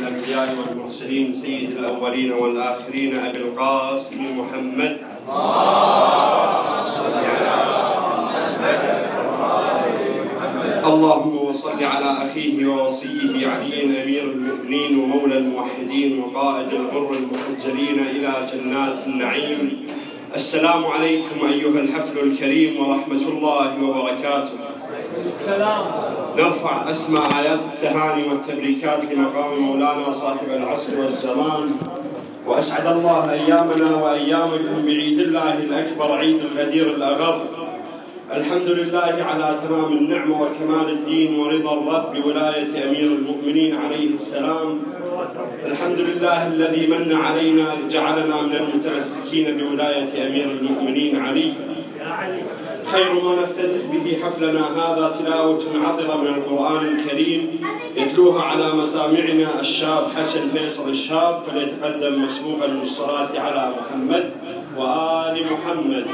الأنبياء والمرسلين سيد الأولين والآخرين أبي القاسم محمد. اللهم وصل على أخيه ووصيه علي أمير المؤمنين ومولى الموحدين وقائد الغر المخجلين إلى جنات النعيم. السلام عليكم أيها الحفل الكريم ورحمة الله وبركاته. نرفع أسمى آيات التهاني والتبريكات لمقام مولانا صاحب العصر والزمان. وأسعد الله أيامنا وأيامكم بعيد الله الأكبر عيد الغدير الأغر. الحمد لله على تمام النعمة وكمال الدين ورضا الرب بولاية أمير المؤمنين عليه السلام. الحمد لله الذي من علينا جعلنا من المتمسكين بولاية أمير المؤمنين علي. خير ما نفتتح به حفلنا هذا تلاوة عطرة من القرآن الكريم يتلوها على مسامعنا الشاب حسن فيصل الشاب فليتقدم مسبوقا بالصلاة على محمد وآل محمد.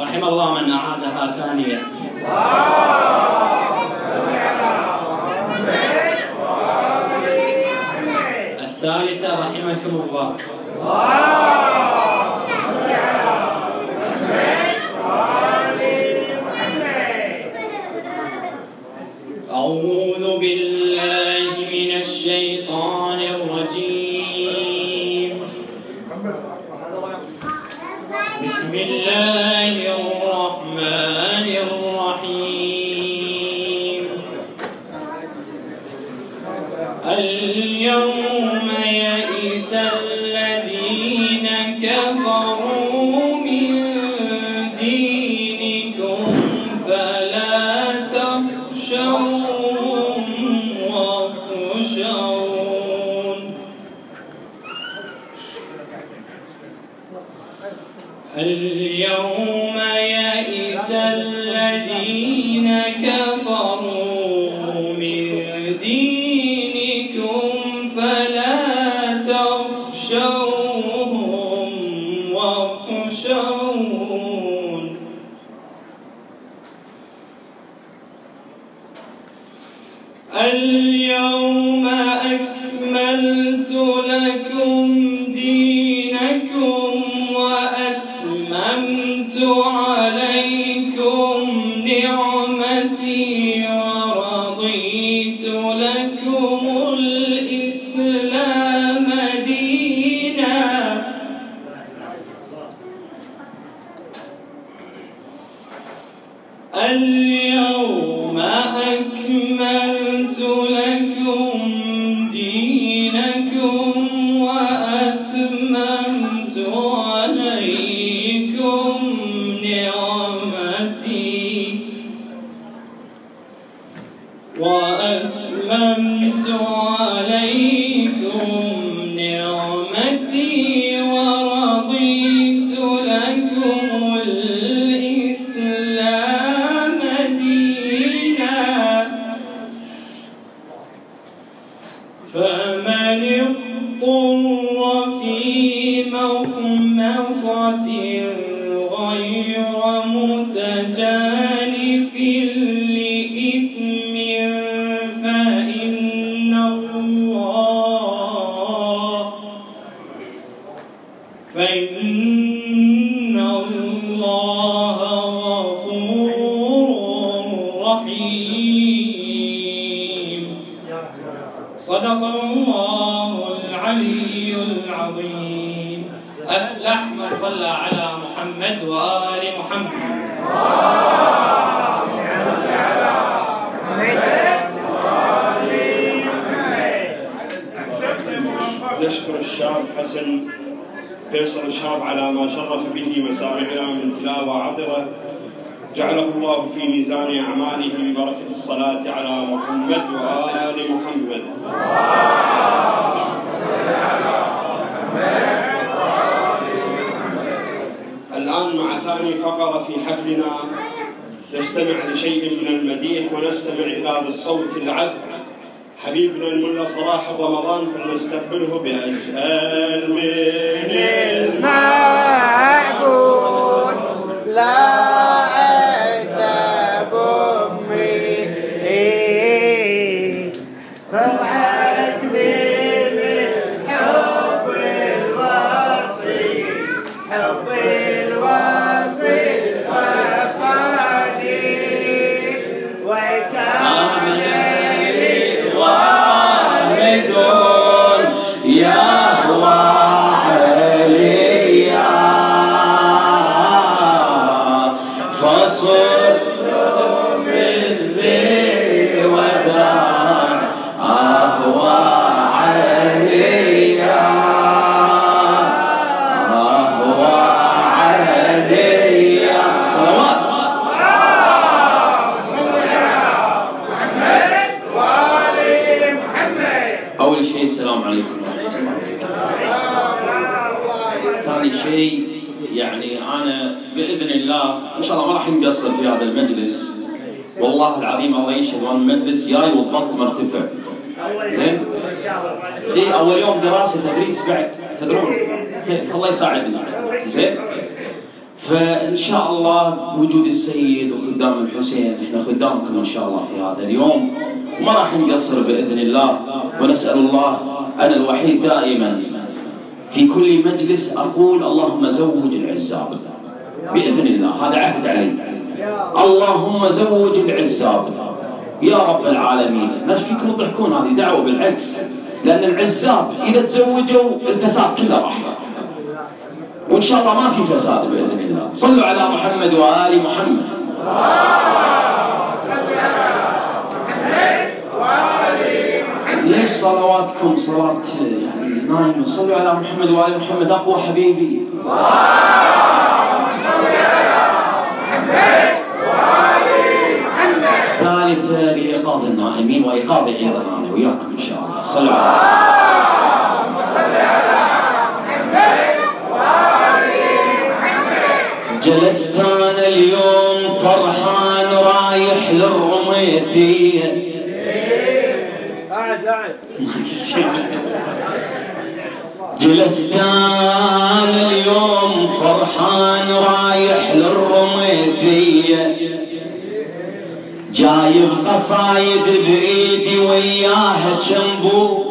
رحم الله من أعادها ثانية الثالثة رحمكم الله. اليوم يعني أنا بإذن الله إن شاء الله ما راح نقصر في هذا المجلس. والله العظيم الله يشهد وأنا المجلس جاي والضغط مرتفع. زين؟ اي أول يوم دراسة تدريس بعد تدرون؟ الله يساعدنا. زين؟ فإن شاء الله بوجود السيد وخدام الحسين إحنا خدامكم إن شاء الله في هذا اليوم. وما راح نقصر بإذن الله. ونسأل الله أنا الوحيد دائما في كل مجلس أقول اللهم زوج العزاب. بإذن الله هذا عهد علي. اللهم زوج العزاب. يا رب العالمين ما فيكم تضحكون هذه دعوة بالعكس. لأن العزاب إذا تزوجوا الفساد كله راح. وإن شاء الله ما في فساد بإذن الله. صلوا على محمد وآل محمد. ليش صلواتكم صلاة نايمة صلوا على محمد وآل محمد أقوى حبيبي. ثالث لإيقاظ النائمين وإيقاظ أيضا أنا وياكم إن شاء الله. صلوا على جلست أنا اليوم فرحان رايح للرميثية. قاعد قاعد جلست أنا اليوم فرحان رايح للرميثية. جايب قصايد بإيدي وياها جنبو.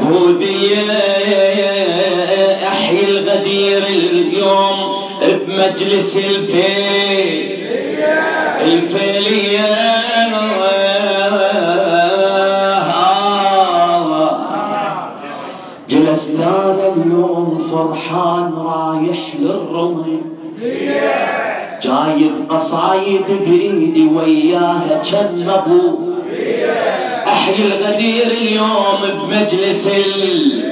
بودية أحيي الغدير اليوم بمجلس الفيل. الفيلية للرمي جايب قصايد بإيدي وياها جن ابو احيي الغدير اليوم بمجلس ال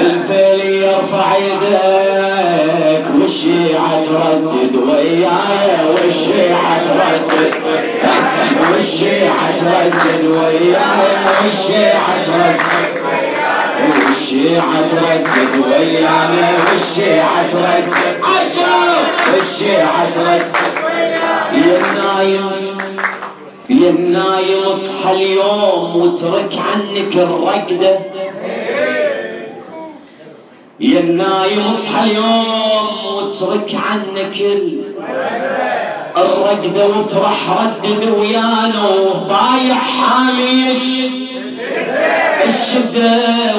الفيل يرفع يدك والشيعة تردد وياي والشيعة تردد. والشيعة تردد وياي والشيعة تردد. والشيعة تردد ويانا والشيعة تردد عشرة والشيعة تردد يا النايم يا النايم اصحى اليوم واترك عنك الرقدة يا النايم اصحى اليوم واترك عنك ال- الرقدة وافرح ردد ويانا وبايع حامي الشد الشدة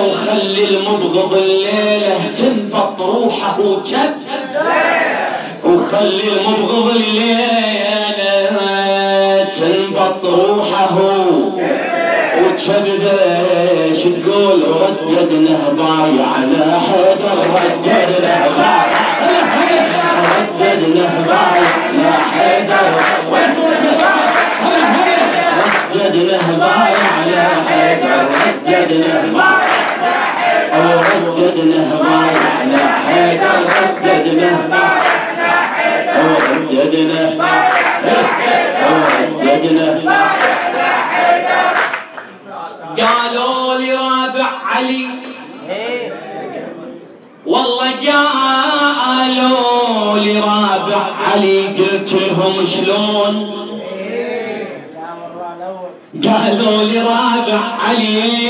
وخلي المبغض الليلة تنبط روحه وجد وخلي المبغض الليلة تنبط روحه وتشبده إيش تقول؟ رددنا بايعنا حيدر رددنا بايع رددنا أو رددنا بايع لا حيدر رددنا أو رددنا أو رددنا قالوا لي رابع علي والله قالوا لي رابع علي قلت لهم شلون قالوا لي رابع علي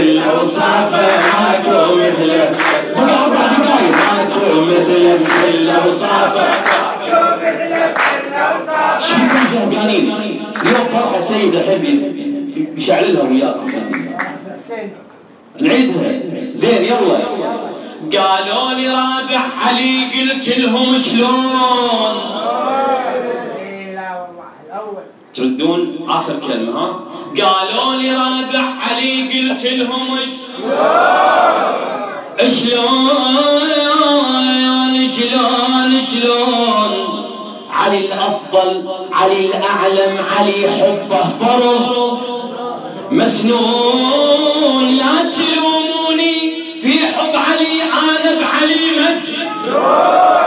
مثله اوصافه ماكو مثله بقى أربع دقايق ماكو مثله شو كلكم زهقانين اليوم فرحه سيد الحين بيشعللها وياكم نعيدها زين يلا قالوا لي رابع علي قلت لهم شلون تردون آخر كلمة ها؟ قالوا لي قلت لهم شلون شلون شلون علي الأفضل علي الأعلم علي حبه فرض مسنون لا تلوموني في حب علي أنا بعلي مجنون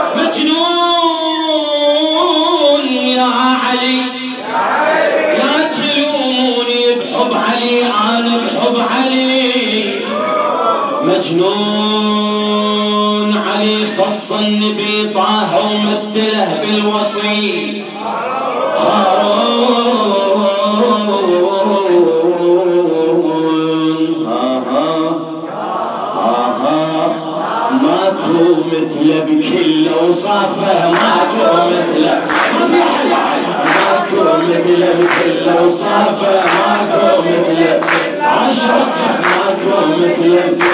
ومثله بالوصي هارون ها ماكو مثله بكل اوصافه ماكو مثله ما في ماكو مثله بكل اوصافه ماكو مثله ماكو مثله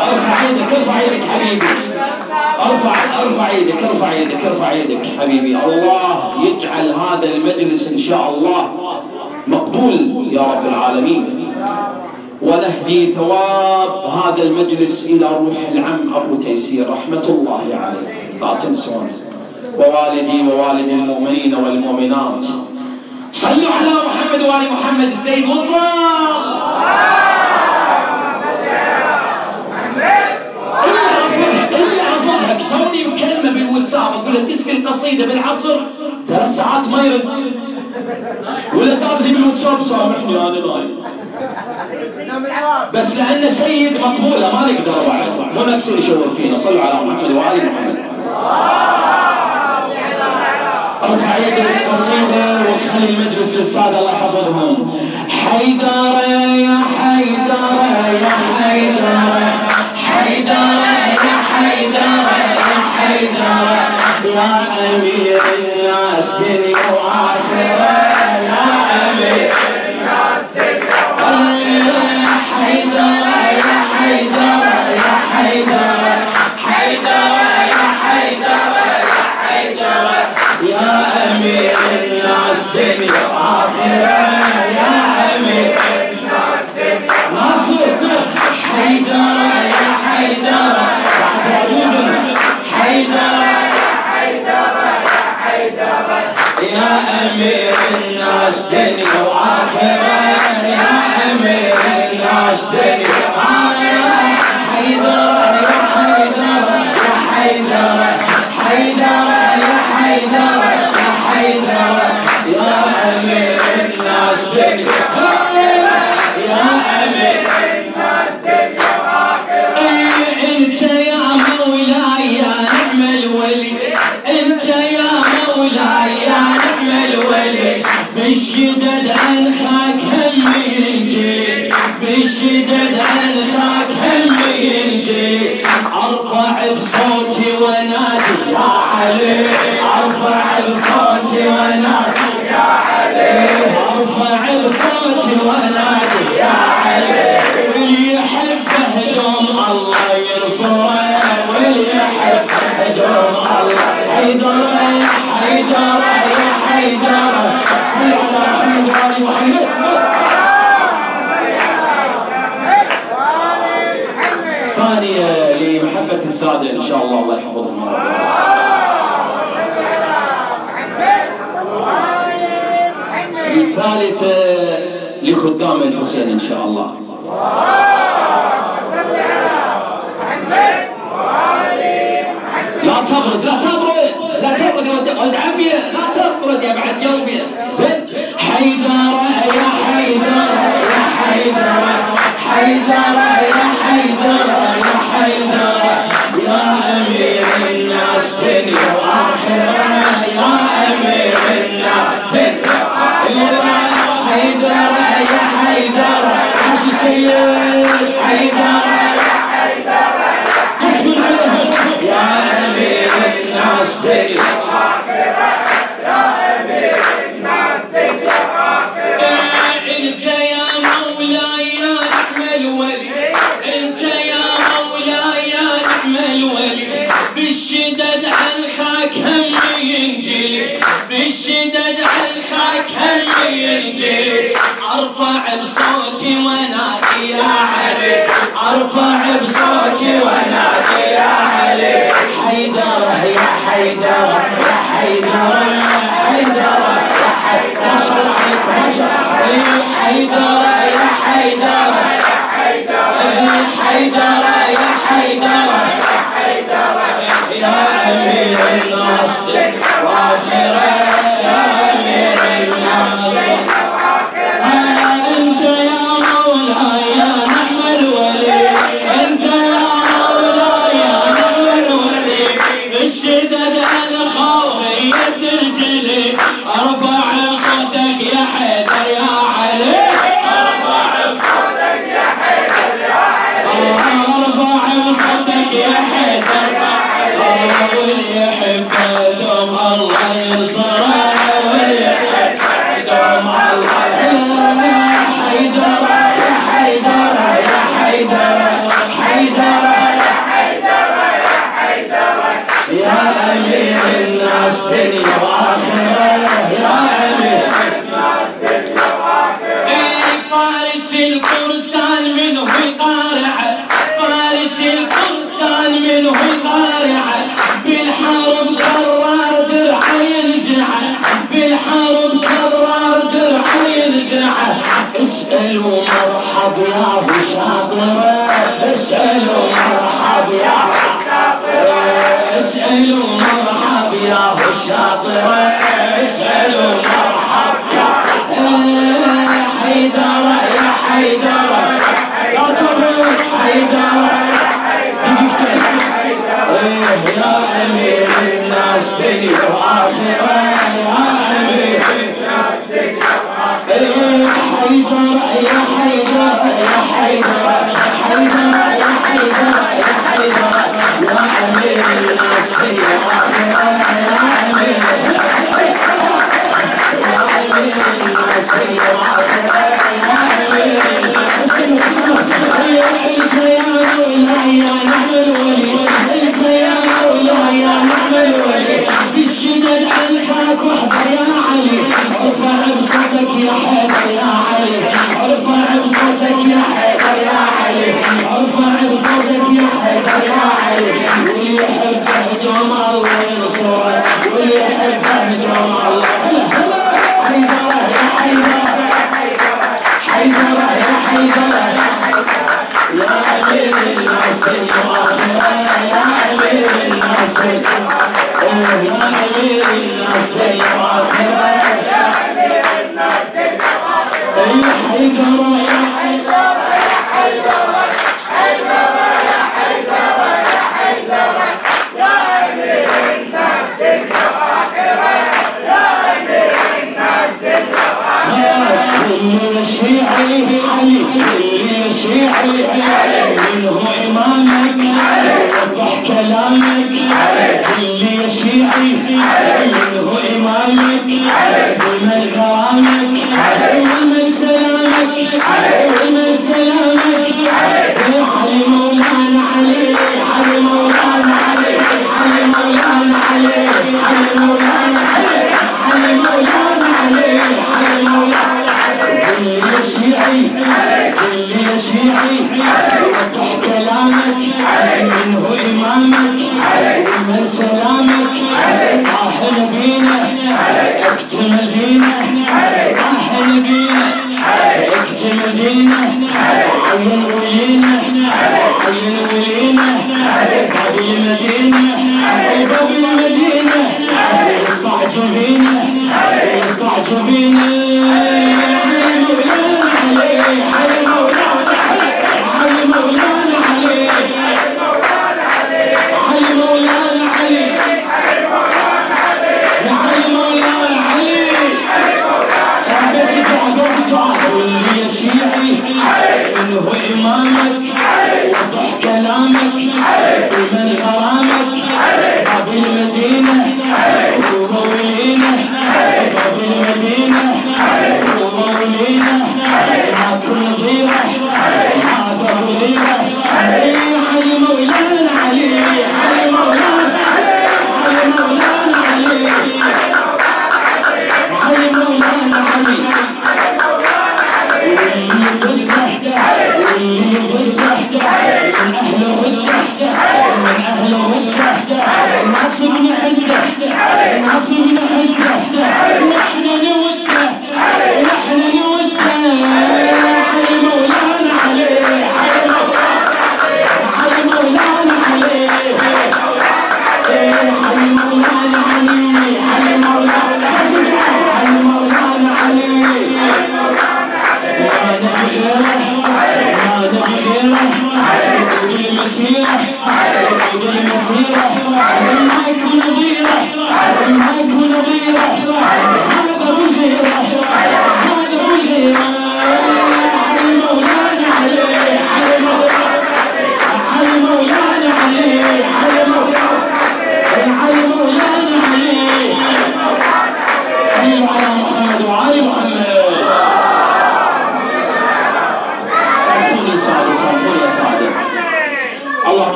أرفع إيدك أرفع إيدك حبيبي أرفع أرفع إيدك ارفع إيدك ارفع إيدك حبيبي. الله يجعل هذا المجلس إن شاء الله مقبول يا رب العالمين. ونهدي ثواب هذا المجلس إلى روح العم أبو تيسير رحمة الله عليه. لا تنسون. ووالدي ووالد المؤمنين والمؤمنات. صلوا على محمد وآل محمد السيد وصل توني مكلمة بالواتساب. أقول له القصيدة بالعصر. ثلاث ساعات ما يرد. ولا تازلي بالواتساب. سامحني أنا نايم بس لأن سيد مقبولة ما نقدر بعد. مو نكسر يشور فينا. صلوا على محمد وآل محمد. أرفع يدك قصيدة وخلي المجلس للسادة الله يحفظهم. حيدر يا حيدر يا حيدر حيدر يا حيدر يا حيدر يا أمير الناس دنيا وآخرة. أمير الناس دنيا وآخرة. يا أمير الناس دنيا ونادي يا علي واللي يحبه دوم الله ينصره واللي يحبه دوم الله حيدر يا حيدر يا حيدر صل على محمد وآل محمد ثانية لمحبة السادة إن شاء الله الله يحفظهم يا رب الثالثة لخدام الحسين إن شاء الله. لا تبرد لا تبرد لا تبرد يا ولد عمي لا تبرد يا بعد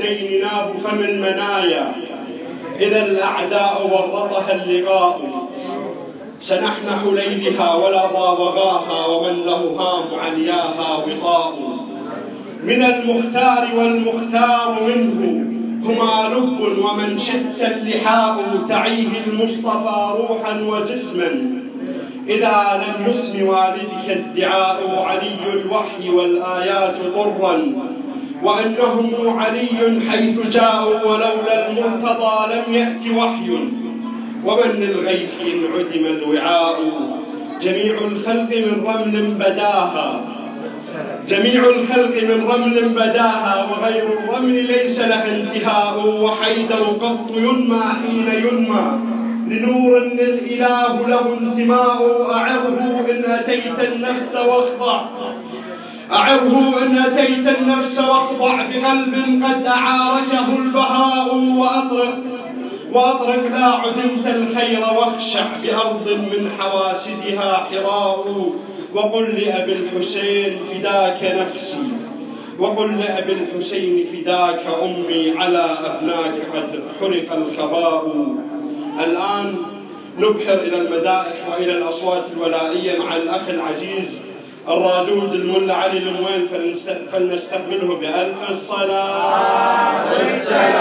أبو الحسنين ناب فم المنايا. إذا الأعداء ورطها اللقاء. سنحنح ليلها ولا ضاوغاها ومن له هام علياها وطاء من المختار والمختار منه هما لب ومن شت اللحاء تعيه المصطفى روحا وجسما. إذا لم يسم والدك ادعاء علي الوحي والآيات طرا. وأنهم علي حيث جاءوا ولولا المرتضى لم يأت وحي. ومن للغيث إن عدم الوعاء. جميع الخلق من رمل بداها. جميع الخلق من رمل بداها وغير الرمل ليس لها انتهاء وحيدر قط ينمى حين ينمى. لنور الإله له انتماء. أعره إن أتيت النفس واخضع. أعره إن أتيت النفس وأخضع بقلب قد أعاركه البهاء وأطرق وأطرق لا عدمت الخير واخشع بأرض من حواسدها حراء. وقل لأبي الحسين فداك نفسي. وقل لأبي الحسين فداك أمي على أبناك قد حرق الخباء. الآن نبحر إلى المدائح وإلى الأصوات الولائية مع الأخ العزيز الرادود الملا علي الموين فلنست- فلنستقبله بألف الصلاة الثاني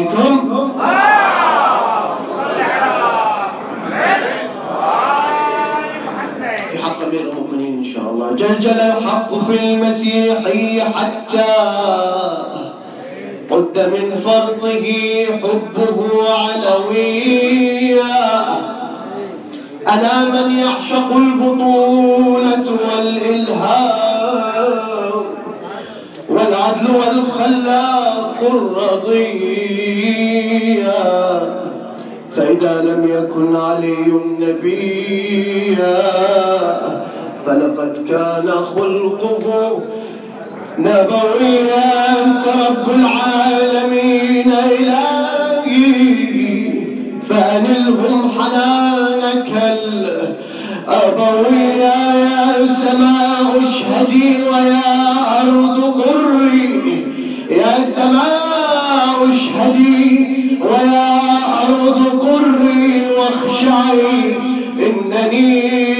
اصواتكم في حق أمير المؤمنين إن شاء الله. جلجل الحق في المسيح حتى قد من فرطه حبه علويا ألا من يعشق البطولة والإلهام؟ والعدل والخلاق الرضيا فإذا لم يكن علي نبيا فلقد كان خلقه نبويا. أنت رب العالمين إلهي فأنلهم حنانك الأبوية يا سماء اشهدي ويا أرض قري. يا سماء اشهدي ويا أرض قري واخشعي. إنني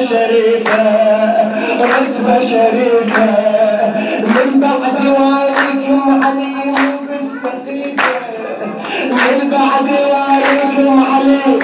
شريفة رتبة شريفة من بعد والك معلم بالسقيفة من بعد والك معلم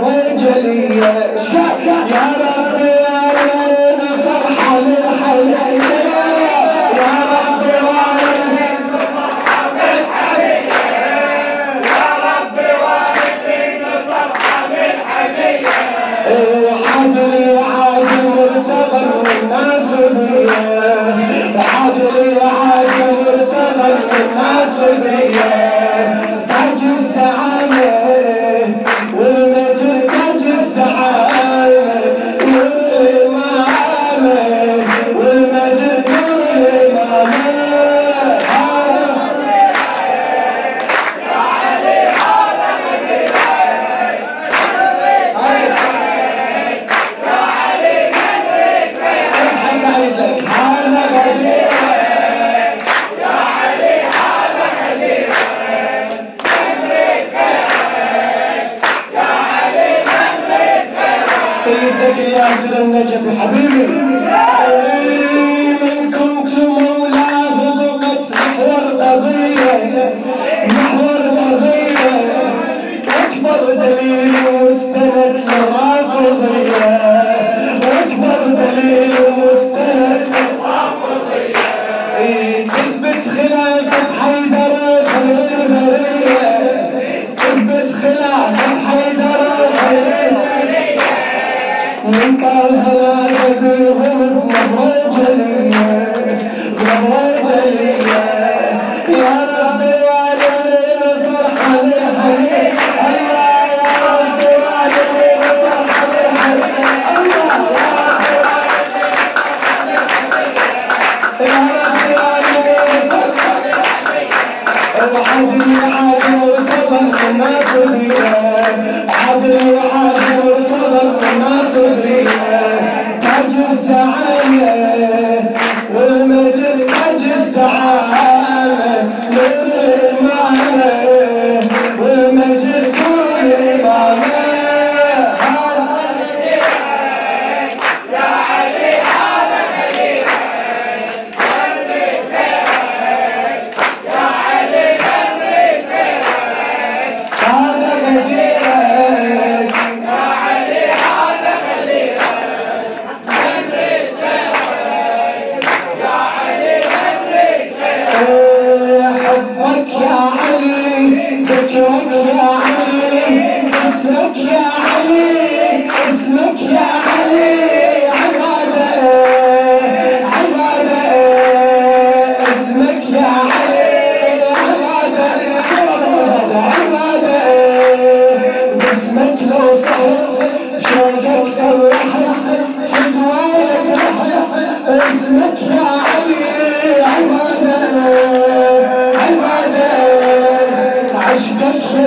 Yeah, yeah, yeah. اسمك يا علي عبادة عبادة. عشقك يا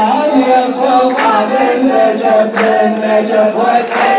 Elijah White.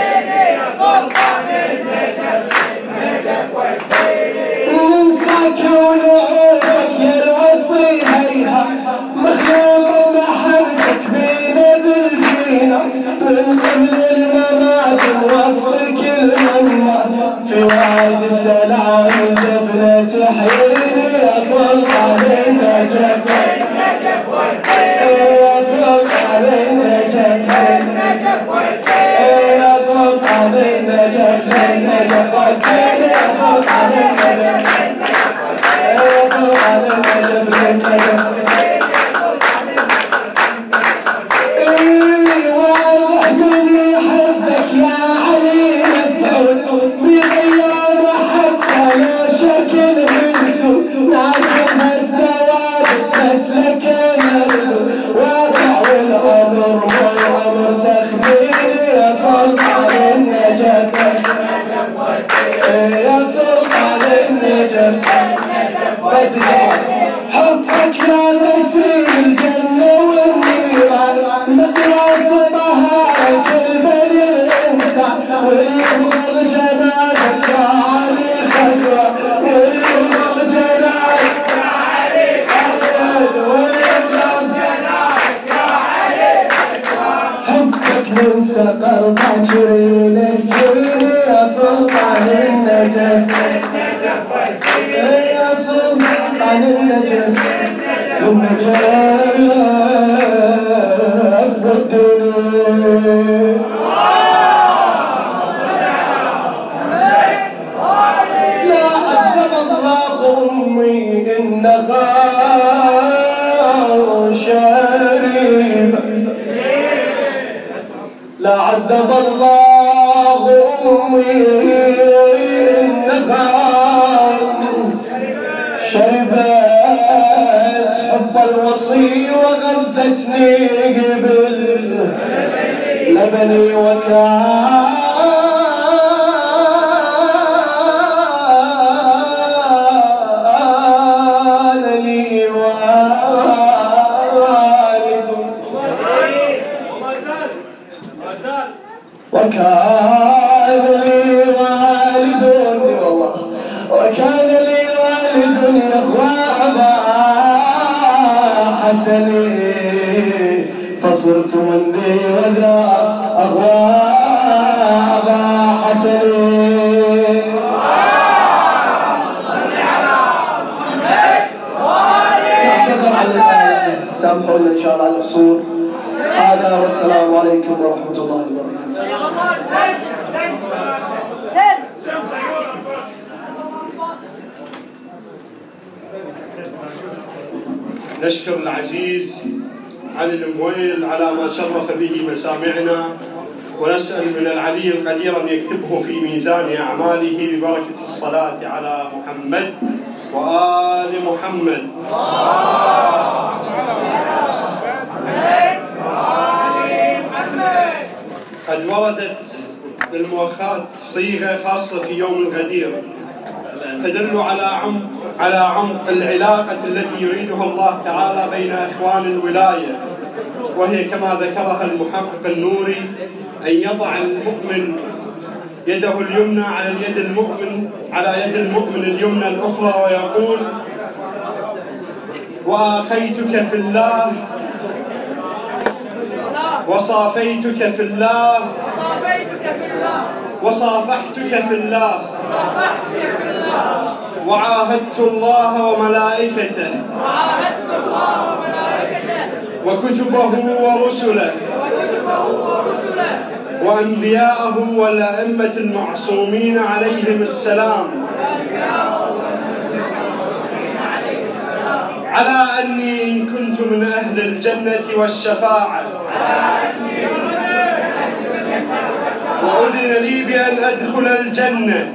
وكان لي والد والله. وكان لي والد يهوى أبا حسن. فصرت من ذي وذا أهوى أبا حسن. نعتذر الآن سامحونا إن شاء الله على القصور. هذا والسلام عليكم ورحمة الله. نشكر العزيز علي المويل على ما شرف به مسامعنا ونسأل من العلي القدير أن يكتبه في ميزان أعماله ببركة الصلاة على محمد وآل محمد. قد وردت بالمؤخرة صيغة خاصة في يوم الغدير تدل على عمق على عمق العلاقة التي يريدها الله تعالى بين إخوان الولاية. وهي كما ذكرها المحقق النوري أن يضع المؤمن يده اليمنى على اليد المؤمن على يد المؤمن اليمنى الأخرى ويقول وآخيتك في الله وصافيتك في الله وصافحتك في الله وعاهدت الله وملائكته وكتبه ورسله وأنبياءه والأئمة المعصومين عليهم السلام. على أني إن كنت من أهل الجنة والشفاعة. وأذن لي بأن أدخل الجنة.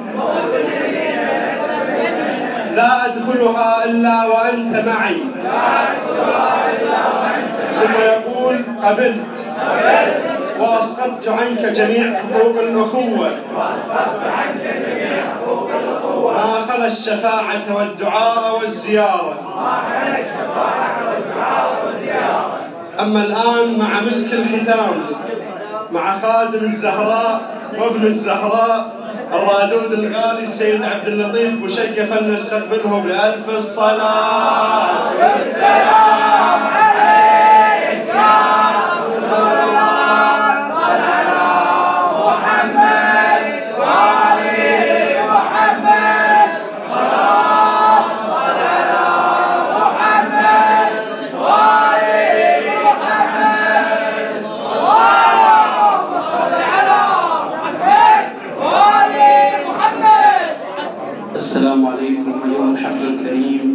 لا أدخلها إلا وأنت معي. ثم يقول قبلت. وأسقطت عنك جميع حقوق الأخوة. ما خلا الشفاعة والدعاء والزيارة. أما الآن مع مسك الختام مع خادم الزهراء وابن الزهراء الرادود الغالي السيد عبد اللطيف بوشقة فلنستقبله بألف الصلاة. السلام عليكم أيها الحفل الكريم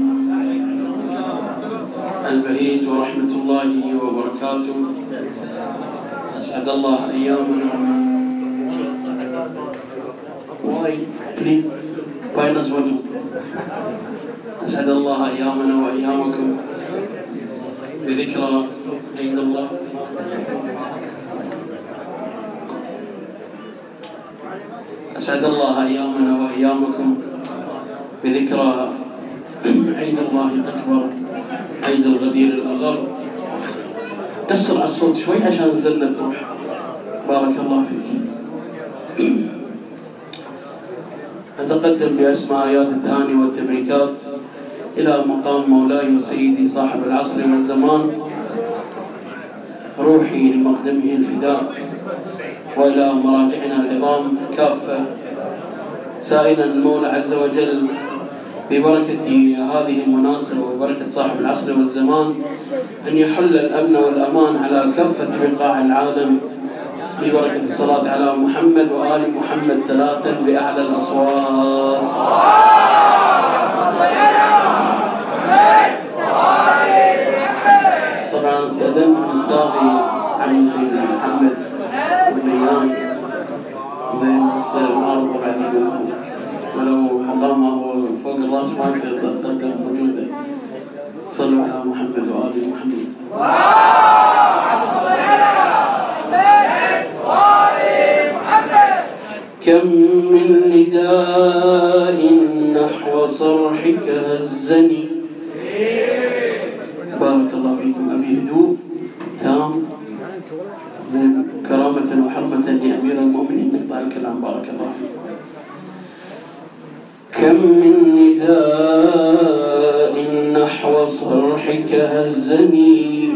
البهيج ورحمة الله وبركاته أسعد الله أيامنا Why? Please, find us one. أسعد الله أيامنا وأيامكم بذكرى عيد الله أسعد الله أيامنا وأيامكم بذكرى عيد الله الأكبر عيد الغدير الأغر. كسر على الصوت شوي عشان الزلة تروح. بارك الله فيك. أتقدم بأسماء آيات التهاني والتبريكات إلى مقام مولاي وسيدي صاحب العصر والزمان روحي لمقدمه الفداء وإلى مراجعنا العظام كافة سائلا المولى عز وجل ببركة هذه المناسبة وبركة صاحب العصر والزمان أن يحل الأمن والأمان على كافة بقاع العالم ببركة الصلاة على محمد وآل محمد ثلاثا بأعلى الأصوات. طبعا استأذنت من أستاذي عمي سيدنا محمد والنيام زين بس ما رضوا بعدين ولو مقامه فوق الرأس ما يصير تقدم صلوا على محمد وآل محمد. كم من نداء نحو صرحك هزني. بارك الله فيكم أبي هدوء تام. زين كرامة وحرمة لأمير المؤمنين نقطع الكلام. بارك الله فيكم. كم من نداء نحو صرحك هزني.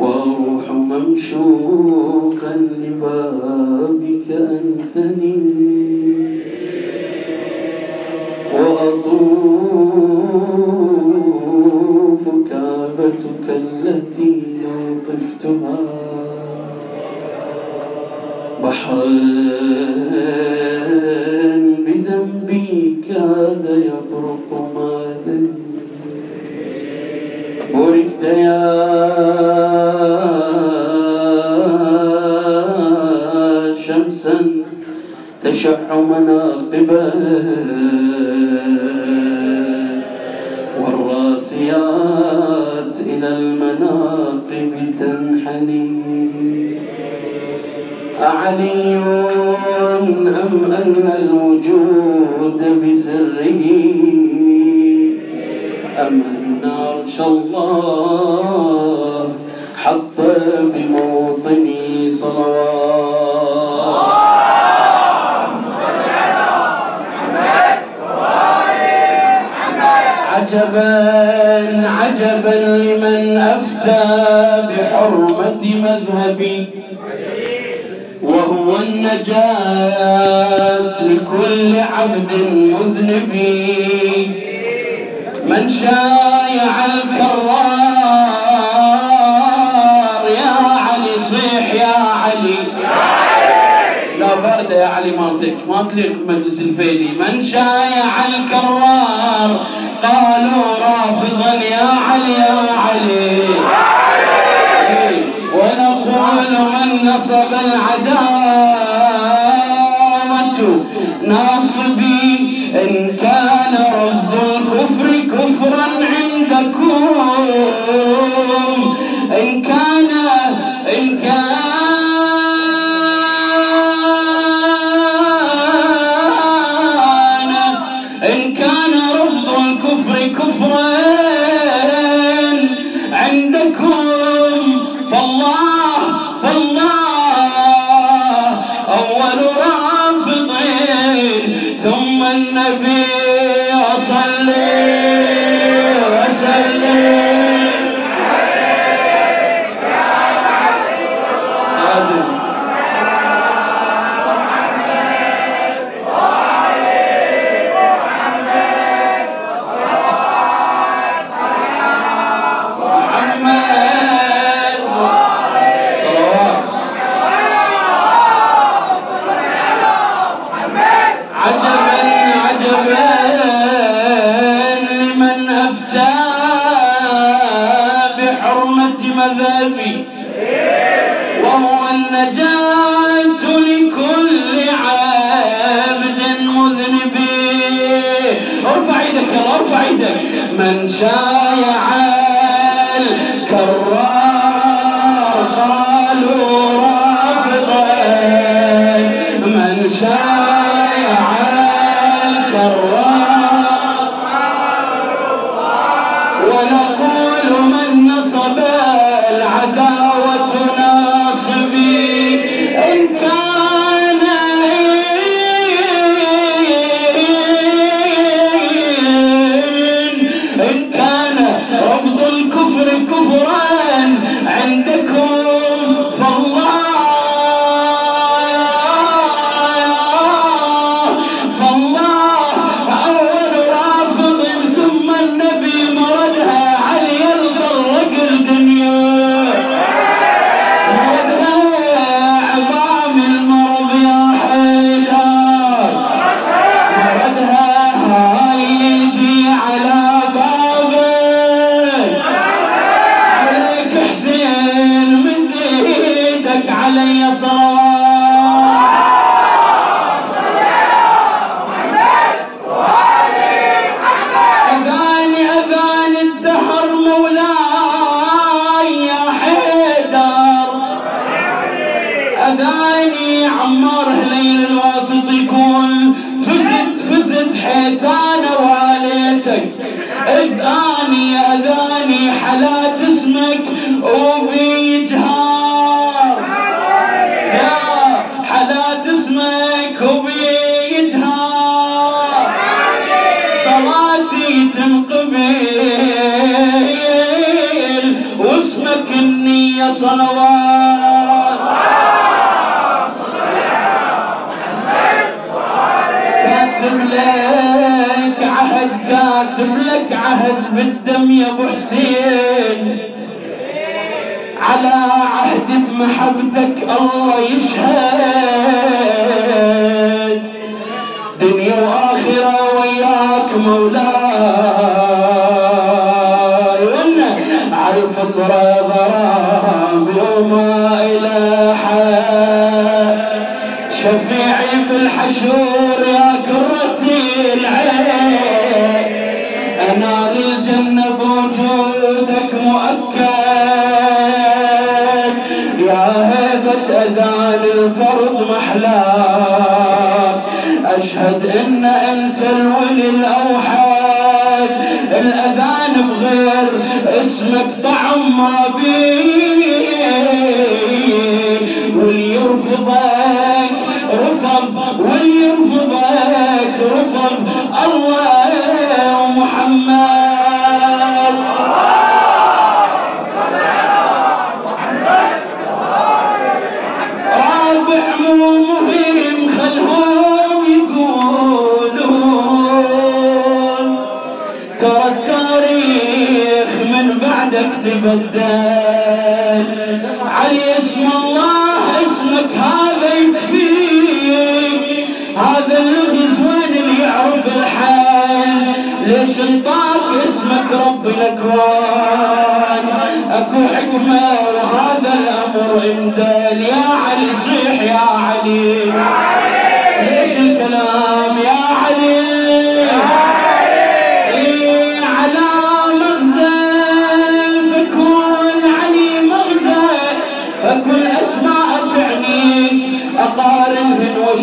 وأروح ممشوقا لبابك أنثني. واطوف كعبتك التي لو طفتها. بحرا أم أن الوجود بسره؟ أم أن عرش الله حط بموطني صلوات. عجبا عجبا لمن أفتى بحرمة مذهبي. وهو النجاة لكل عبد مذنب. من شايع الكرار يا علي صيح يا علي. لا باردة يا علي مالتك ما تليق بمجلس الفيلي. من شايع الكرار قالوا رافضا يا علي يا علي. ونقول من نصب العداوة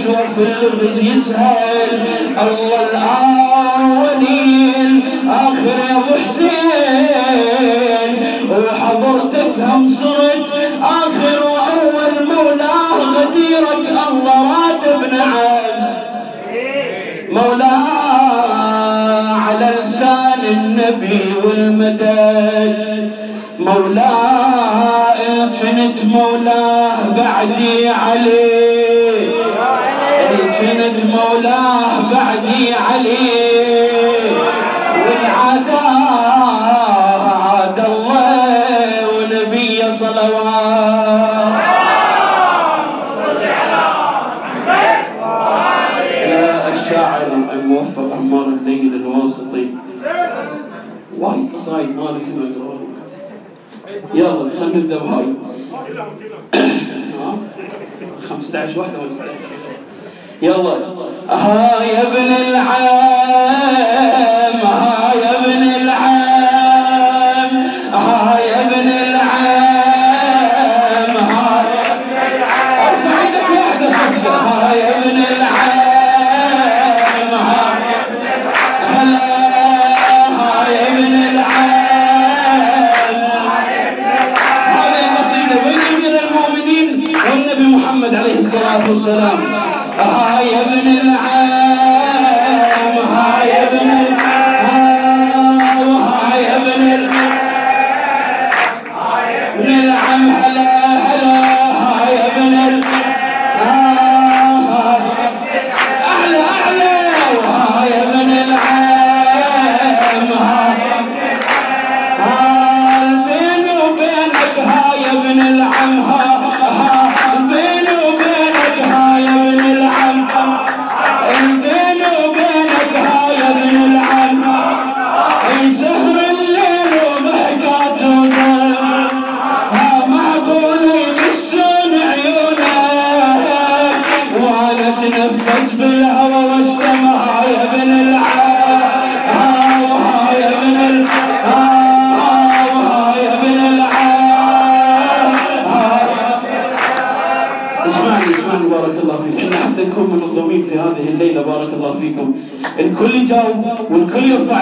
يشرب في الغز يسهل. الله الاولين اخر يا أبو حسين. وحضرتك هم صرت آخر وأول مولاه غديرك الله راتب نعم مولاه على لسان النبي والمدد. مولاه كنت مولاه بعدي عليه مولاه بعدي علي عاد الله ونبي صلوات. الشاعر الموفق عمار هنيل الواسطي وايد قصايد ما كما اقرا يلا خلينا نبدأ بهاي. 15 واحدة ولا يلا. ها يا ابن العالم.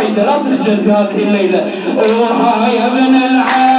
واعدة لا تخجل في هذه الليلة. روحها يا ابن العين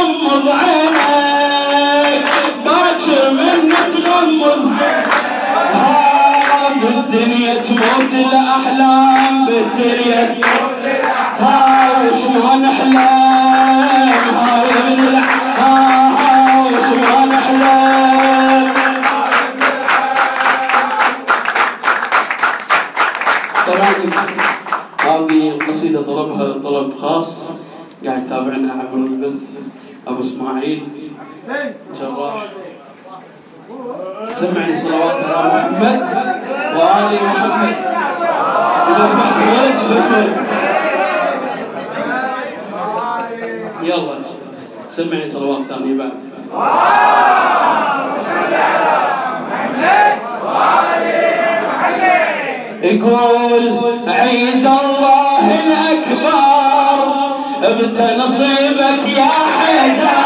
تلمض عينك باكر من تلمض آه، بالدنيا تموت الأحلام بالدنيا تموت أبو إسماعيل. جراح سمعني صلوات على محمد وآل محمد. إذا ذبحت الولد شلون يلا. سمعني صلوات ثانية بعد. يقول عيد الله الأكبر بتنصيبك يا Yeah, yeah.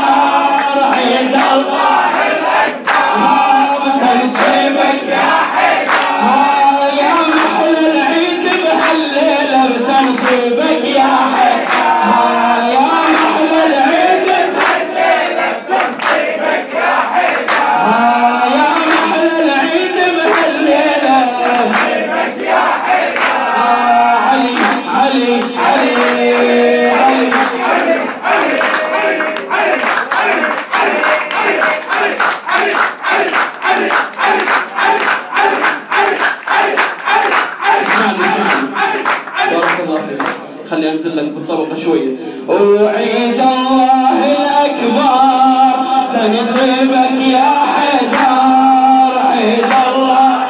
تقلل بالطبقة شوية وعيد الله الأكبر تنصيبك يا حدار عيد الله.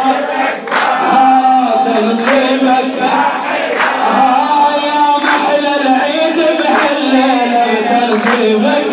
ها تنصيبك. ها يا محلى العيد بهالليلة بتنصيبك.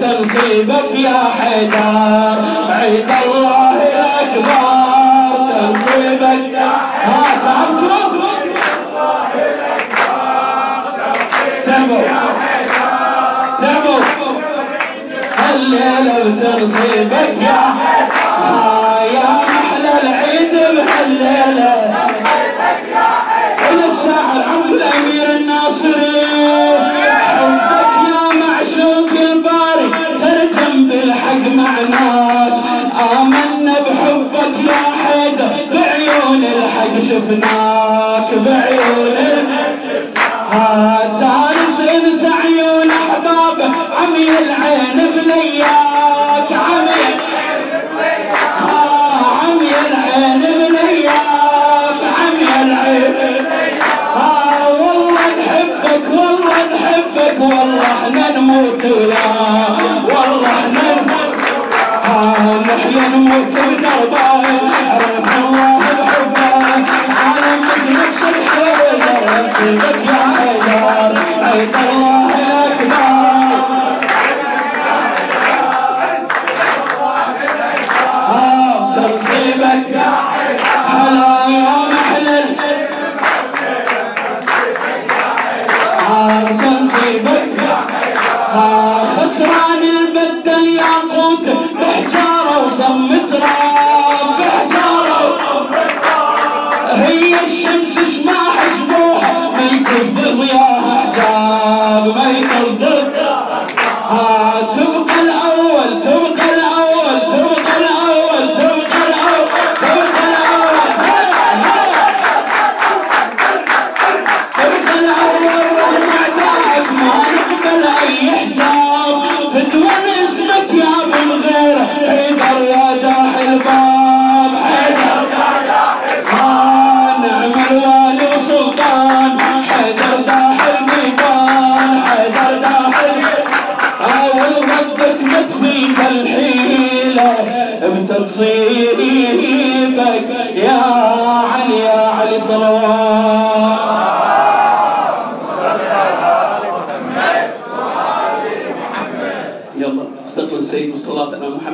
تنصيبك يا حيدر عيد الله الأكبر. تنصيبك. ها تعبتوا الليلة بتنصيبك يا ها يا محلى العيد بهالليلة. الشاعر عبد الأمير شفناك بعيونك. تعرف انت عيون احبابك عمي العين بنياك. عمي عمي العين بنياك. عمي العين. والله نحبك والله نحبك والله إحنا نموت وياك والله إحنا نحيا نموت بدربك we are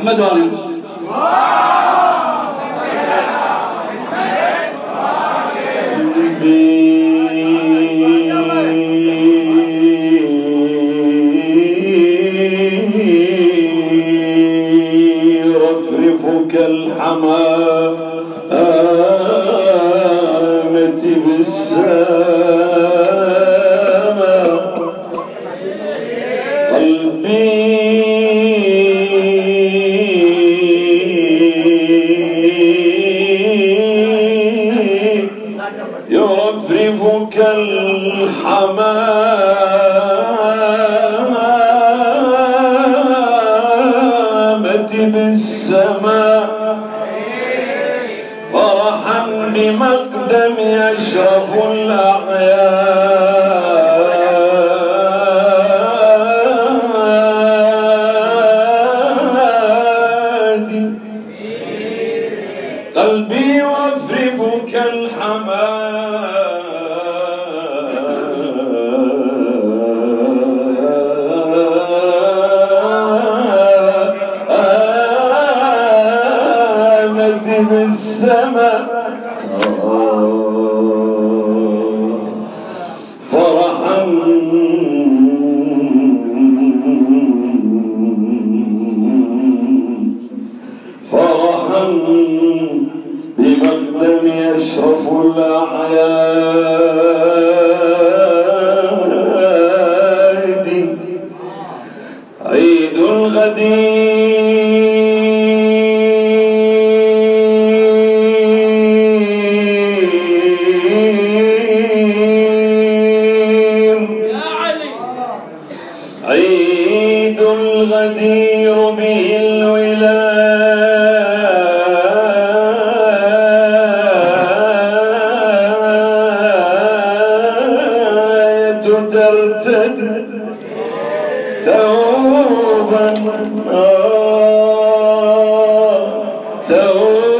بالصلاة ثوبا. آه، ثوبا.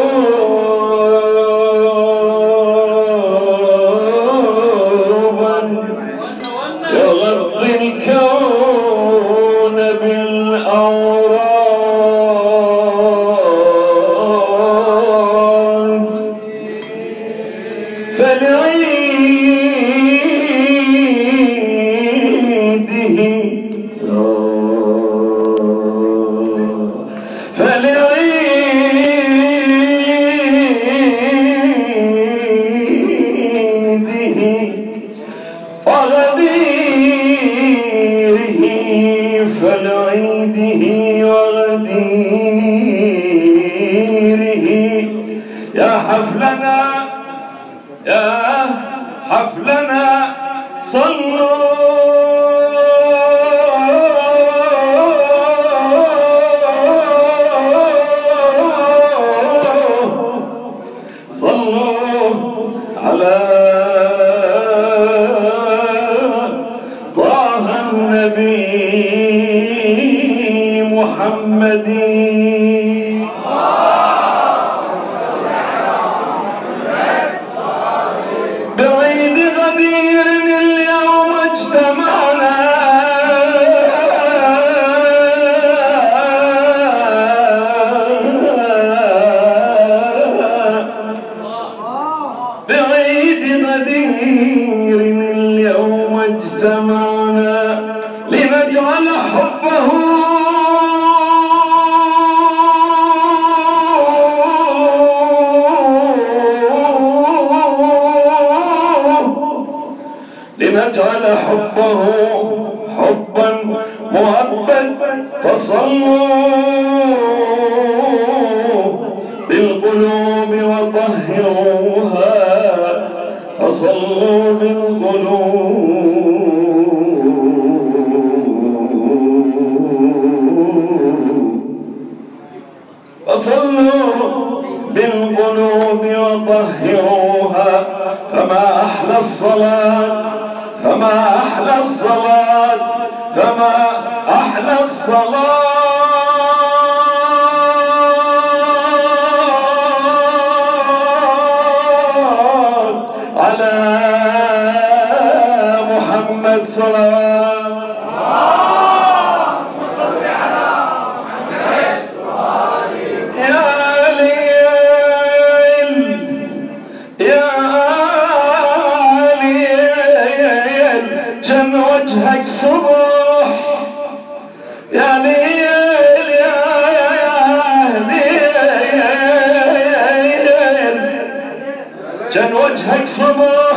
جن وجهك صبح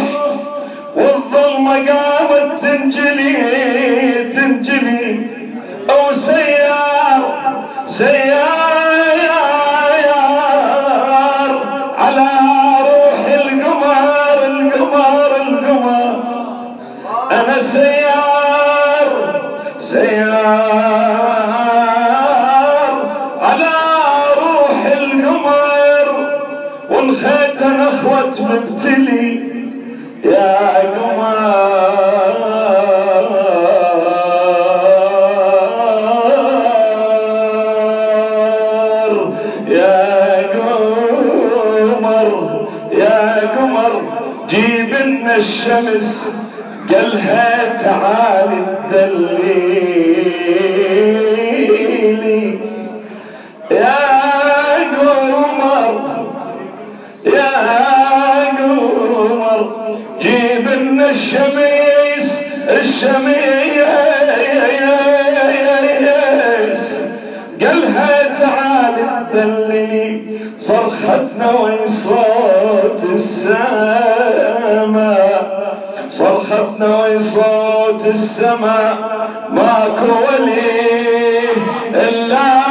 والظلمة قامت تنجلي تنجلي. أو سيار الشمس قالها تعالي تدليلي يا قمر يا قمر جيب لنا الشميس الشميس. قالها تعالي تدللي صرختنا وين صوت السماء وين صوت السماء ماكو ولي إلا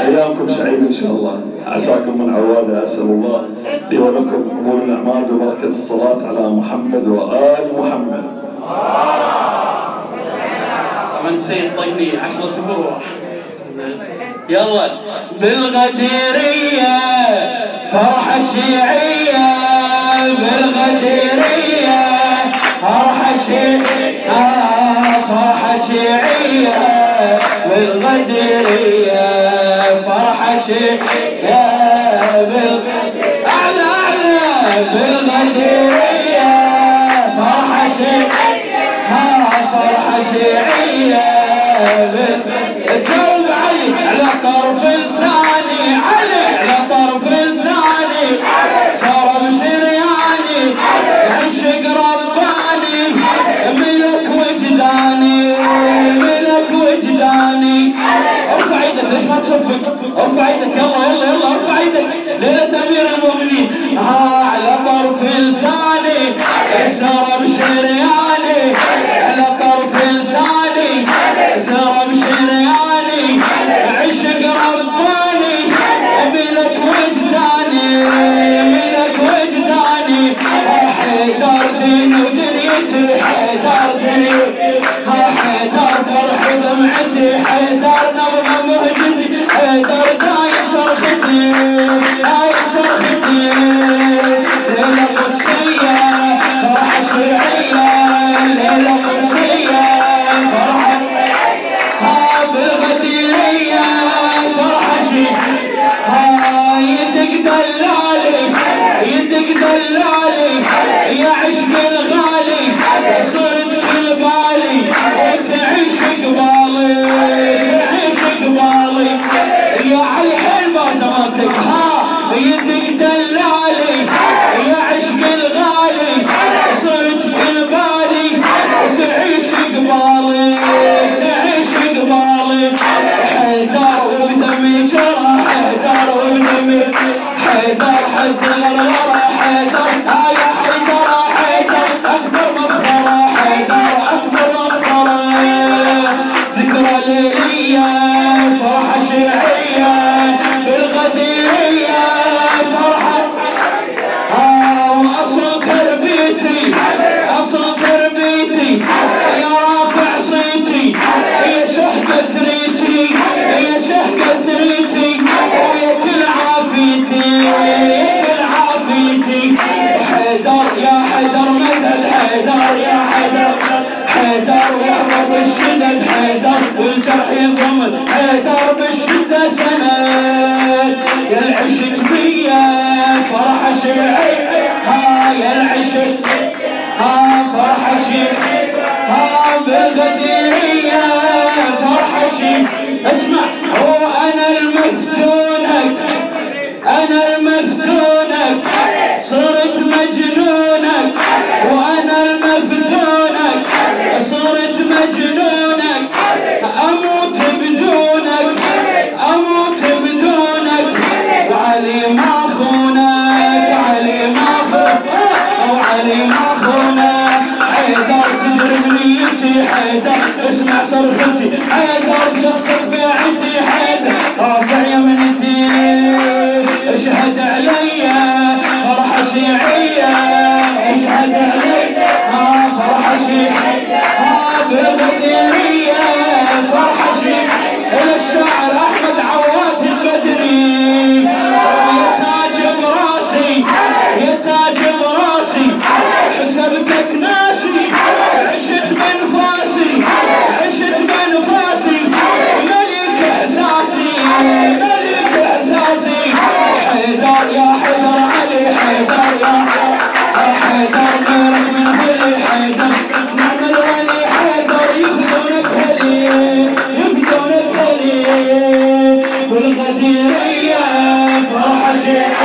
أيامكم سعيده إن شاء الله. عساكم من عواده اسال الله لي ولكم قبول الأعمال ببركة الصلاة على محمد وآل محمد. السيد طيبي عشر سبوع يلا بالغديرية فرحة شيعية بالغديرية فرحة شيعية فرحة شيعية بالغديرية فرحة شيعية أعلى أعلى بالغديرية. شيعية جاوب علي على طرف لساني علي على طرف لساني. صار بشرياني عشق رباني ملك وجداني ملك وجداني. أرفع إيدك ليش ما تصفق؟ أرفع إيدك يلا يلا. انت اسمع صرختي. أنا شخصك عندي ليا فرحة جاي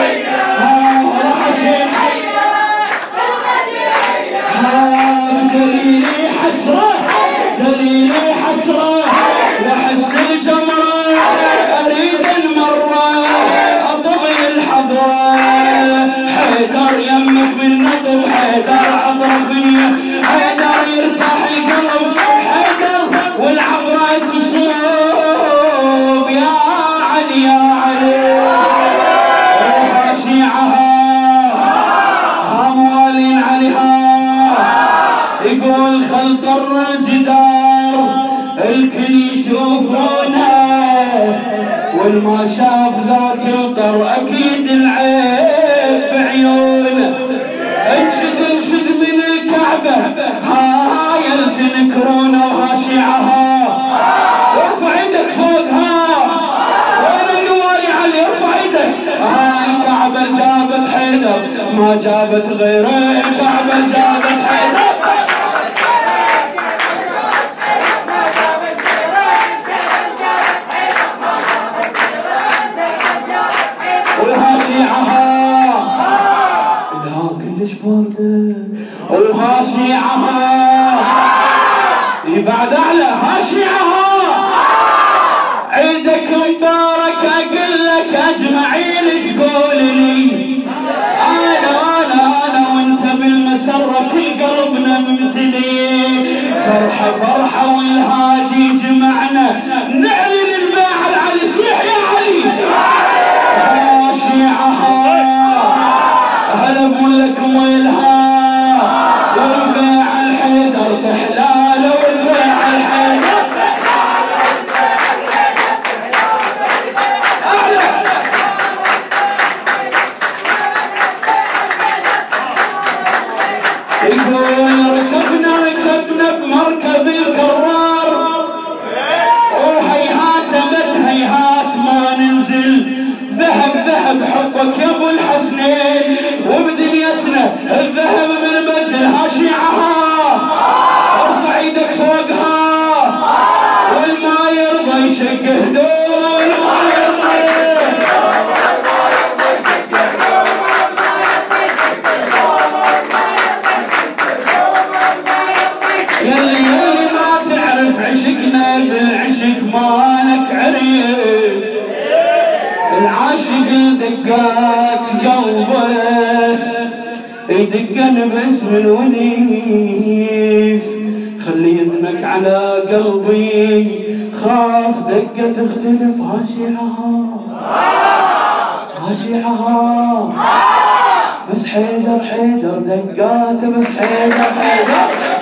حيدر حيدر دقات بس حيدر حيدر.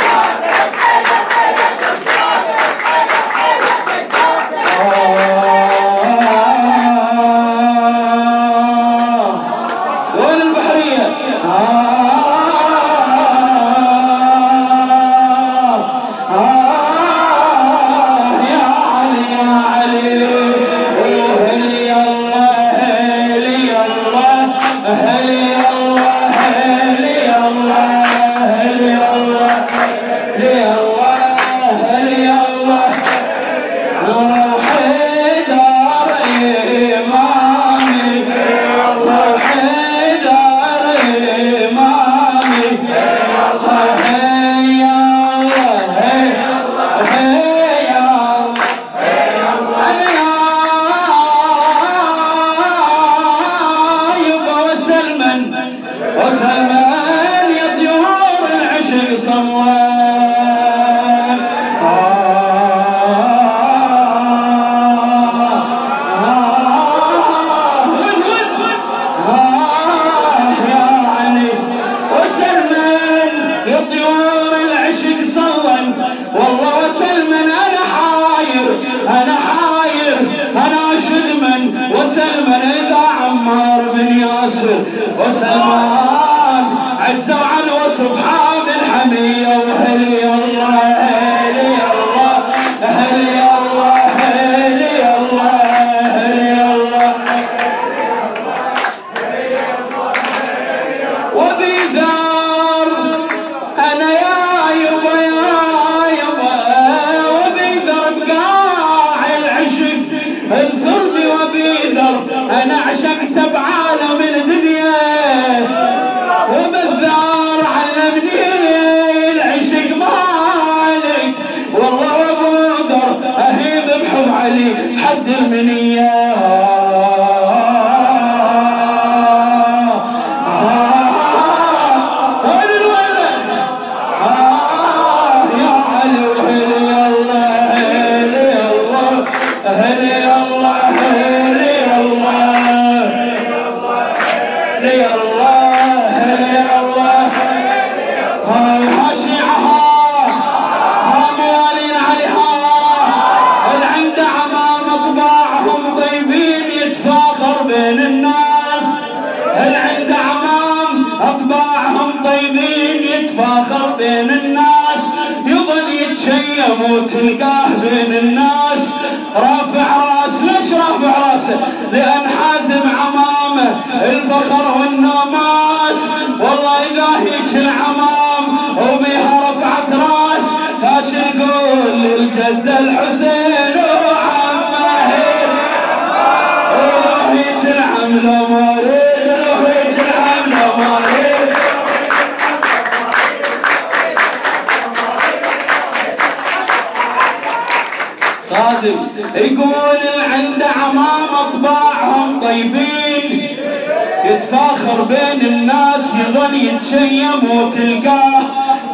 صار بين الناس يظل يتشيم وتلقاه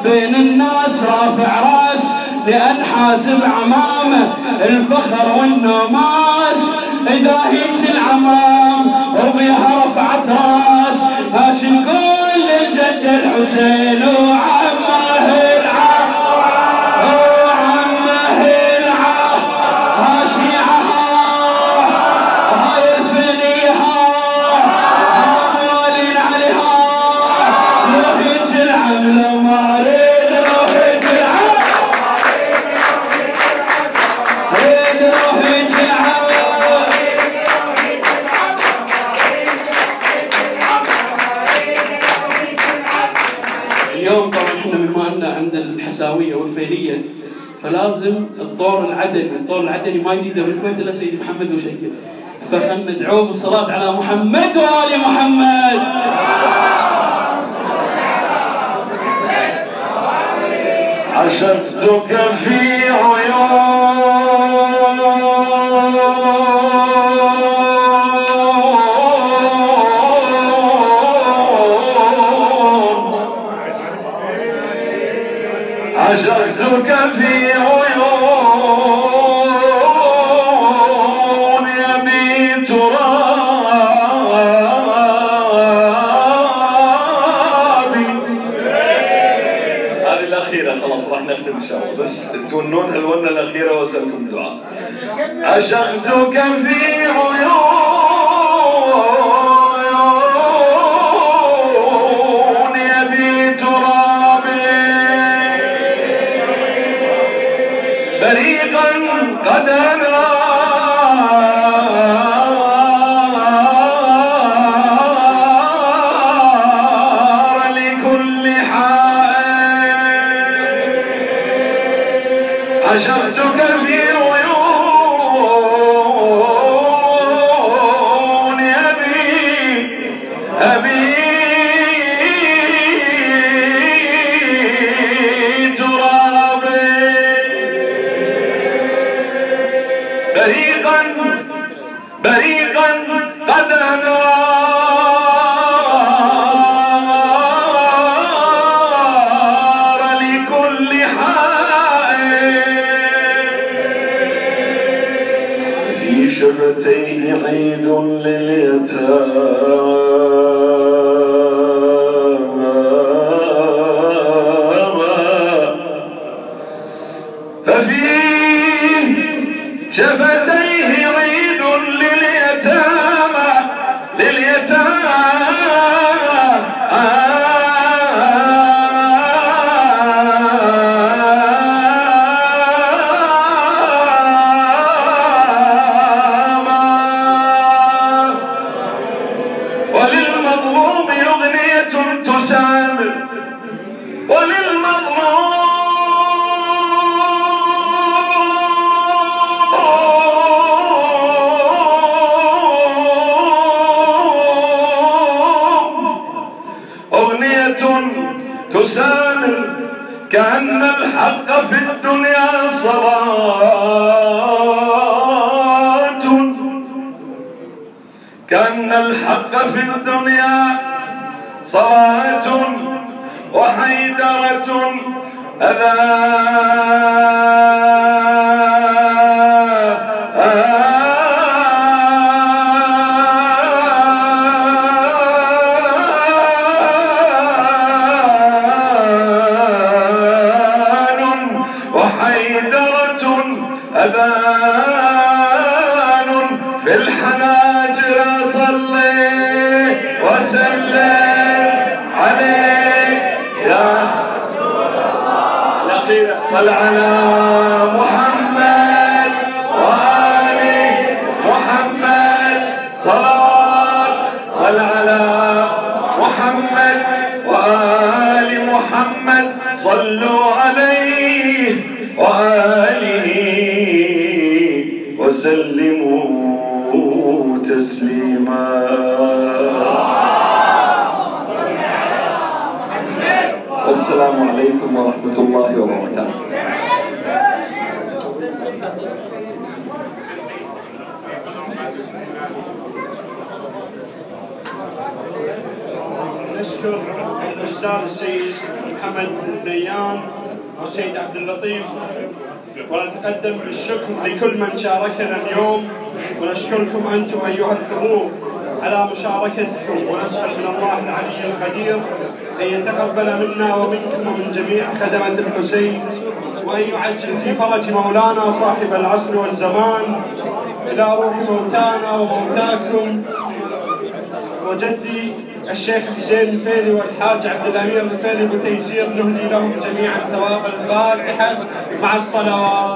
بين الناس رافع راس لأن حازم عمامه الفخر والنوماس إذا هيج العمام وبيها رفعت راس هاش نقول للجد الحسين وعاش. العدن الطور العدني ما يجي من الكويت إلا سيدي محمد وشكل فخلنا ندعوه بالصلاه على محمد وآل محمد. عشقتك في في شفتيه عيد لليتامى. خدمة الحسين وأن يعجل في فرج مولانا صاحب العصر والزمان إلى روح موتانا وموتاكم. وجدي الشيخ حسين الفيلي والحاج عبد الأمير الفيلي بتيسير نهدي لهم جميعا ثواب الفاتحة مع الصلوات.